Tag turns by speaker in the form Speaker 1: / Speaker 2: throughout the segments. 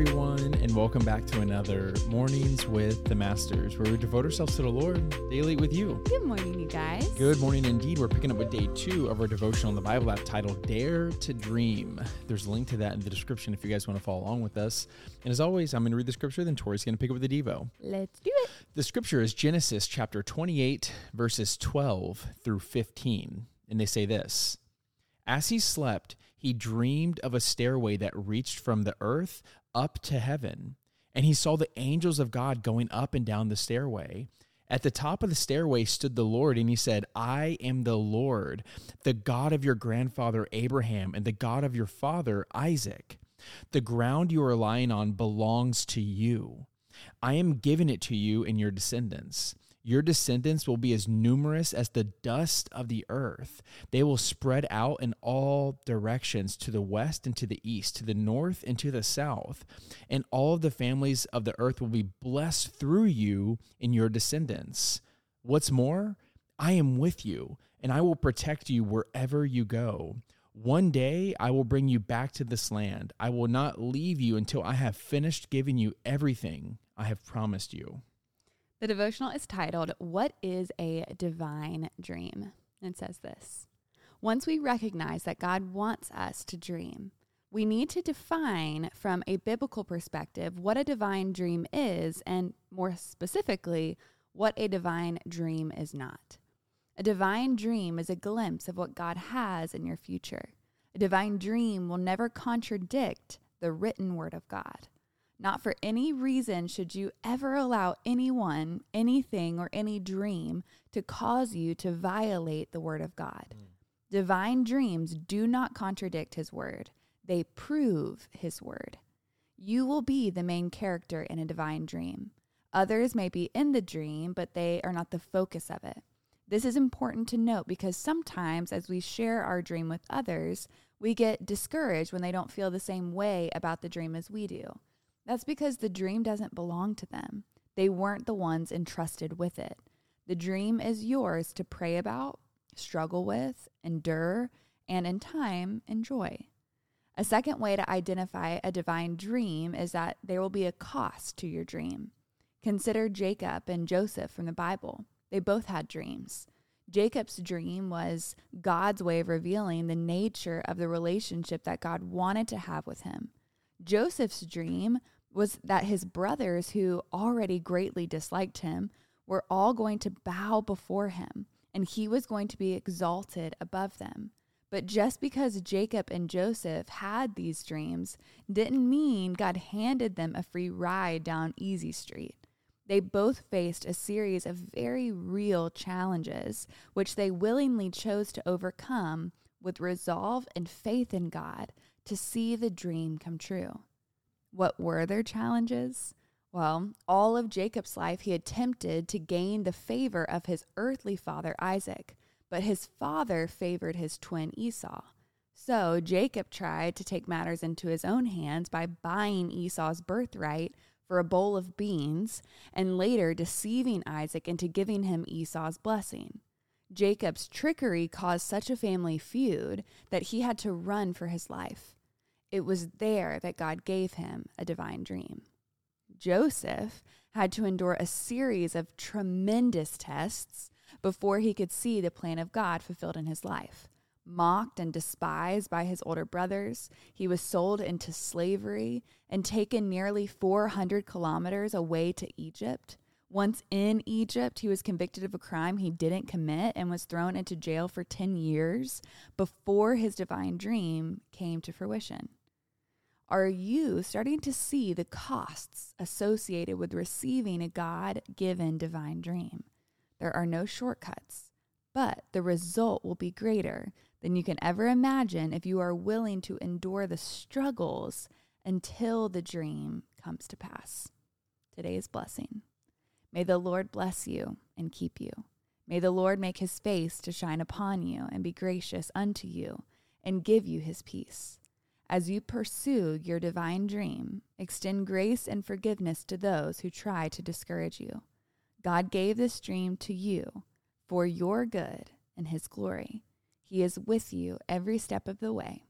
Speaker 1: everyone, and welcome back to another Mornings with the Masters, where we devote ourselves to the Lord daily with you.
Speaker 2: Good morning, you guys.
Speaker 1: Good morning indeed. We're picking up with day two of our devotional in the Bible app titled Dare to Dream. There's a link to that in the description if you guys want to follow along with us. And as always, I'm going to read the scripture, then Tori's going to pick up with the Devo.
Speaker 2: Let's do it.
Speaker 1: The scripture is Genesis chapter 28, verses 12 through 15. And they say this As he slept, he dreamed of a stairway that reached from the earth up to heaven. And he saw the angels of God going up and down the stairway. At the top of the stairway stood the Lord, and he said, I am the Lord, the God of your grandfather Abraham, and the God of your father Isaac. The ground you are lying on belongs to you. I am giving it to you and your descendants. Your descendants will be as numerous as the dust of the earth. They will spread out in all directions to the west and to the east, to the north and to the south. And all of the families of the earth will be blessed through you and your descendants. What's more, I am with you, and I will protect you wherever you go. One day I will bring you back to this land. I will not leave you until I have finished giving you everything I have promised you.
Speaker 2: The devotional is titled, What is a Divine Dream? And says this Once we recognize that God wants us to dream, we need to define from a biblical perspective what a divine dream is, and more specifically, what a divine dream is not. A divine dream is a glimpse of what God has in your future. A divine dream will never contradict the written word of God. Not for any reason should you ever allow anyone, anything, or any dream to cause you to violate the word of God. Mm. Divine dreams do not contradict his word, they prove his word. You will be the main character in a divine dream. Others may be in the dream, but they are not the focus of it. This is important to note because sometimes, as we share our dream with others, we get discouraged when they don't feel the same way about the dream as we do. That's because the dream doesn't belong to them. They weren't the ones entrusted with it. The dream is yours to pray about, struggle with, endure, and in time, enjoy. A second way to identify a divine dream is that there will be a cost to your dream. Consider Jacob and Joseph from the Bible. They both had dreams. Jacob's dream was God's way of revealing the nature of the relationship that God wanted to have with him. Joseph's dream was that his brothers, who already greatly disliked him, were all going to bow before him, and he was going to be exalted above them. But just because Jacob and Joseph had these dreams didn't mean God handed them a free ride down Easy Street. They both faced a series of very real challenges, which they willingly chose to overcome with resolve and faith in God to see the dream come true. What were their challenges? Well, all of Jacob's life, he attempted to gain the favor of his earthly father Isaac, but his father favored his twin Esau. So Jacob tried to take matters into his own hands by buying Esau's birthright for a bowl of beans and later deceiving Isaac into giving him Esau's blessing. Jacob's trickery caused such a family feud that he had to run for his life. It was there that God gave him a divine dream. Joseph had to endure a series of tremendous tests before he could see the plan of God fulfilled in his life. Mocked and despised by his older brothers, he was sold into slavery and taken nearly 400 kilometers away to Egypt. Once in Egypt, he was convicted of a crime he didn't commit and was thrown into jail for 10 years before his divine dream came to fruition. Are you starting to see the costs associated with receiving a God given divine dream? There are no shortcuts, but the result will be greater than you can ever imagine if you are willing to endure the struggles until the dream comes to pass. Today's blessing. May the Lord bless you and keep you. May the Lord make his face to shine upon you and be gracious unto you and give you his peace. As you pursue your divine dream, extend grace and forgiveness to those who try to discourage you. God gave this dream to you for your good and His glory. He is with you every step of the way.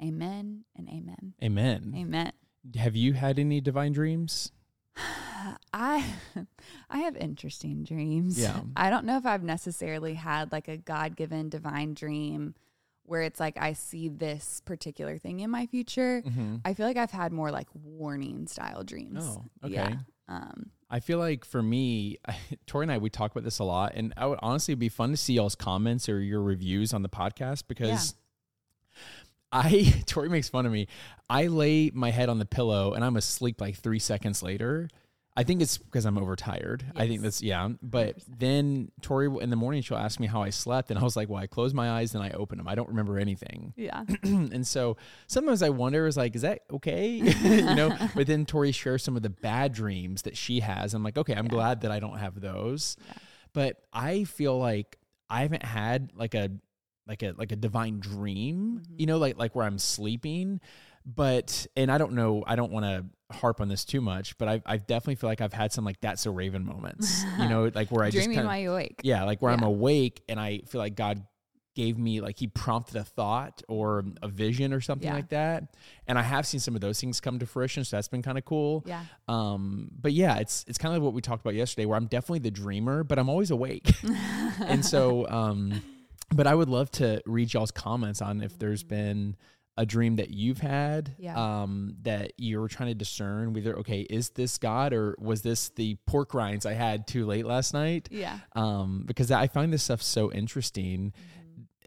Speaker 2: Amen and amen.
Speaker 1: Amen.
Speaker 2: Amen.
Speaker 1: Have you had any divine dreams?
Speaker 2: I I have interesting dreams.
Speaker 1: Yeah.
Speaker 2: I don't know if I've necessarily had like a God-given divine dream where it's like I see this particular thing in my future.
Speaker 1: Mm-hmm.
Speaker 2: I feel like I've had more like warning style dreams.
Speaker 1: Oh, okay.
Speaker 2: Yeah. Um
Speaker 1: I feel like for me, Tori and I, we talk about this a lot, and I would honestly be fun to see y'all's comments or your reviews on the podcast because I Tori makes fun of me. I lay my head on the pillow and I'm asleep like three seconds later. I think it's because I'm overtired. I think
Speaker 2: Yes.
Speaker 1: that's yeah. But
Speaker 2: 100%.
Speaker 1: then Tori in the morning she'll ask me how I slept, and I was like, "Well, I closed my eyes and I opened them. I don't remember anything."
Speaker 2: yeah.
Speaker 1: and so sometimes I wonder, is like, is that okay? you know, but then Tori shares some of the bad dreams that she has. I'm like, okay, I'm
Speaker 2: Yeah.
Speaker 1: glad that I don't have those.
Speaker 2: Yeah.
Speaker 1: But I feel like I haven't had like a like a like a divine dream,
Speaker 2: Mhm.
Speaker 1: you know, like like where I'm sleeping. But and I don't know, I don't want to harp on this too much, but I I definitely feel like I've had some like that's so Raven moments, you know, like where I just
Speaker 2: Dreaming while you awake.
Speaker 1: yeah, like where I'm awake and I feel like God gave me like he prompted a thought or a vision or something
Speaker 2: Yeah.
Speaker 1: like that. And I have seen some of those things come to fruition, so that's been kind of cool.
Speaker 2: Yeah.
Speaker 1: Um but yeah, it's it's kind of what we talked about yesterday where I'm definitely the dreamer, but I'm always awake. and so um but I would love to read y'all's comments on if there's been a dream that you've had
Speaker 2: Yeah.
Speaker 1: um that you're trying to discern whether okay is this god or was this the pork rinds i had too late last night
Speaker 2: yeah.
Speaker 1: um, because I find this stuff so interesting
Speaker 2: Mhm.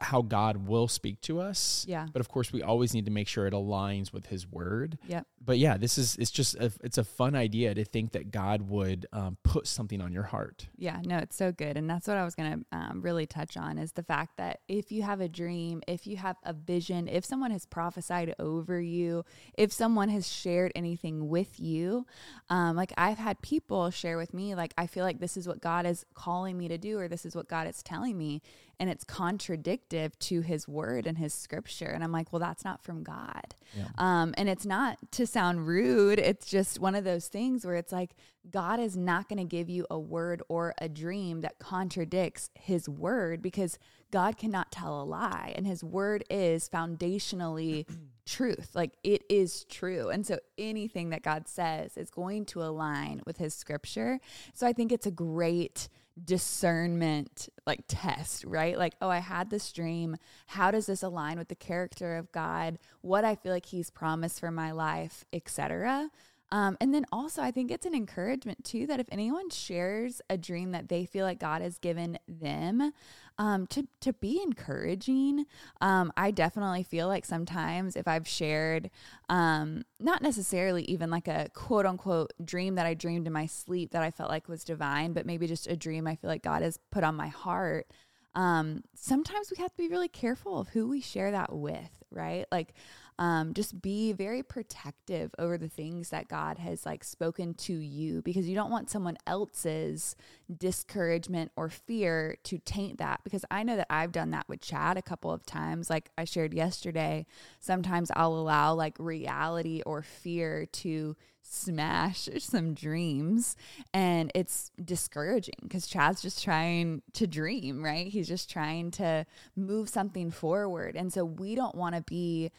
Speaker 1: How God will speak to us.
Speaker 2: Yeah.
Speaker 1: But of course, we always need to make sure it aligns with His Word.
Speaker 2: Yeah.
Speaker 1: But yeah, this is it's just a, it's a fun idea to think that God would um, put something on your heart.
Speaker 2: Yeah, no, it's so good. And that's what I was going to um, really touch on is the fact that if you have a dream, if you have a vision, if someone has prophesied over you, if someone has shared anything with you, um, like I've had people share with me, like, I feel like this is what God is calling me to do, or this is what God is telling me. And it's contradictive to his word and his scripture. And I'm like, well, that's not from God.
Speaker 1: Yeah.
Speaker 2: Um, and it's not to sound rude. It's just one of those things where it's like God is not going to give you a word or a dream that contradicts his word because God cannot tell a lie. And his word is foundationally truth. Like it is true. And so anything that God says is going to align with his scripture. So I think it's a great discernment like test, right? Like, oh, I had this dream. How does this align with the character of God? What I feel like he's promised for my life, etc. Um, and then also, I think it's an encouragement too that if anyone shares a dream that they feel like God has given them, um, to to be encouraging. Um, I definitely feel like sometimes if I've shared, um, not necessarily even like a quote unquote dream that I dreamed in my sleep that I felt like was divine, but maybe just a dream I feel like God has put on my heart. Um, sometimes we have to be really careful of who we share that with, right? Like, um, just be very protective over the things that God has like spoken to you because you don't want someone else's discouragement or fear to taint that. Because I know that I've done that with Chad a couple of times. Like I shared yesterday, sometimes I'll allow like reality or fear to smash some dreams and it's discouraging because Chad's just trying to dream, right? He's just trying to move something forward. And so we don't want to be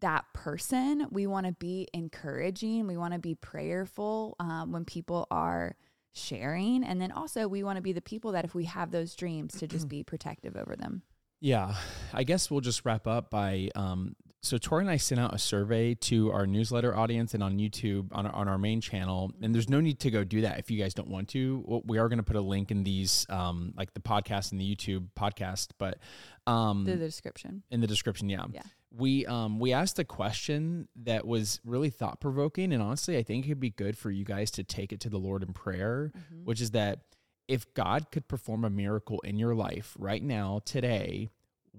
Speaker 2: that person. We want to be encouraging. We want to be prayerful um, when people are sharing. And then also, we want to be the people that if we have those dreams, to just be protective over them.
Speaker 1: Yeah, I guess we'll just wrap up by. Um, so Tori and I sent out a survey to our newsletter audience and on YouTube on our, on our main channel, and there's no need to go do that if you guys don't want to. We are going to put a link in these, um, like the podcast and the YouTube podcast, but um,
Speaker 2: The, the description.
Speaker 1: in the description, yeah.
Speaker 2: Yeah.
Speaker 1: We um we asked a question that was really thought provoking, and honestly, I think it'd be good for you guys to take it to the Lord in prayer
Speaker 2: Mhm.
Speaker 1: which is that if God could perform a miracle in your life right now, today,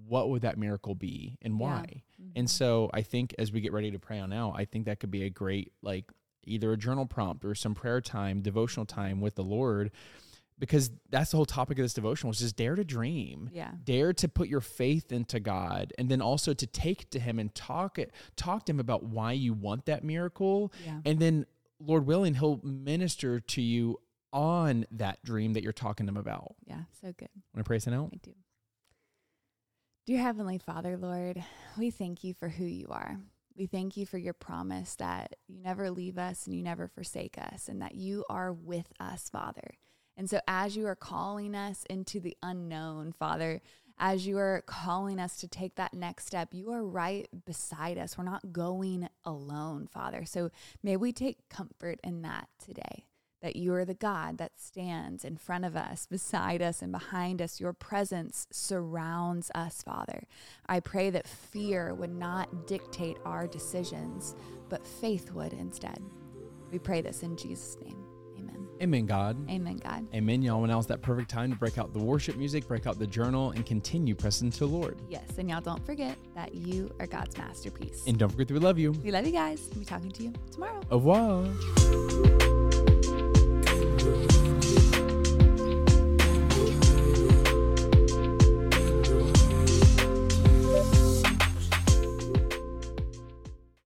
Speaker 1: what would that miracle be and
Speaker 2: Yeah.
Speaker 1: why?
Speaker 2: Mhm.
Speaker 1: And so I think as we get ready to pray on now, I think that could be a great, like, either a journal prompt or some prayer time, devotional time with the Lord, because that's the whole topic of this devotional is just dare to dream.
Speaker 2: yeah.
Speaker 1: Dare to put your faith into God and then also to take to him and talk it talk to him about why you want that miracle
Speaker 2: Yeah.
Speaker 1: and then lord willing he'll minister to you on that dream that you're talking to him about
Speaker 2: Yeah. So good.
Speaker 1: want to pray this out
Speaker 2: I do. Dear Heavenly Father, Lord, we thank you for who you are. We thank you for your promise that you never leave us and you never forsake us, and that you are with us, Father. And so, as you are calling us into the unknown, Father, as you are calling us to take that next step, you are right beside us. We're not going alone, Father. So, may we take comfort in that today that you are the God that stands in front of us, beside us, and behind us. Your presence surrounds us, Father. I pray that fear would not dictate our decisions, but faith would instead. We pray this in Jesus' name. Amen.
Speaker 1: Amen, God.
Speaker 2: Amen, God.
Speaker 1: Amen, y'all. And now's that perfect time to break out the worship music, break out the journal, and continue pressing to the Lord.
Speaker 2: Yes, and y'all don't forget that you are God's masterpiece.
Speaker 1: And don't forget that we love you.
Speaker 2: we love you guys. We'll be talking to you tomorrow.
Speaker 1: Au revoir.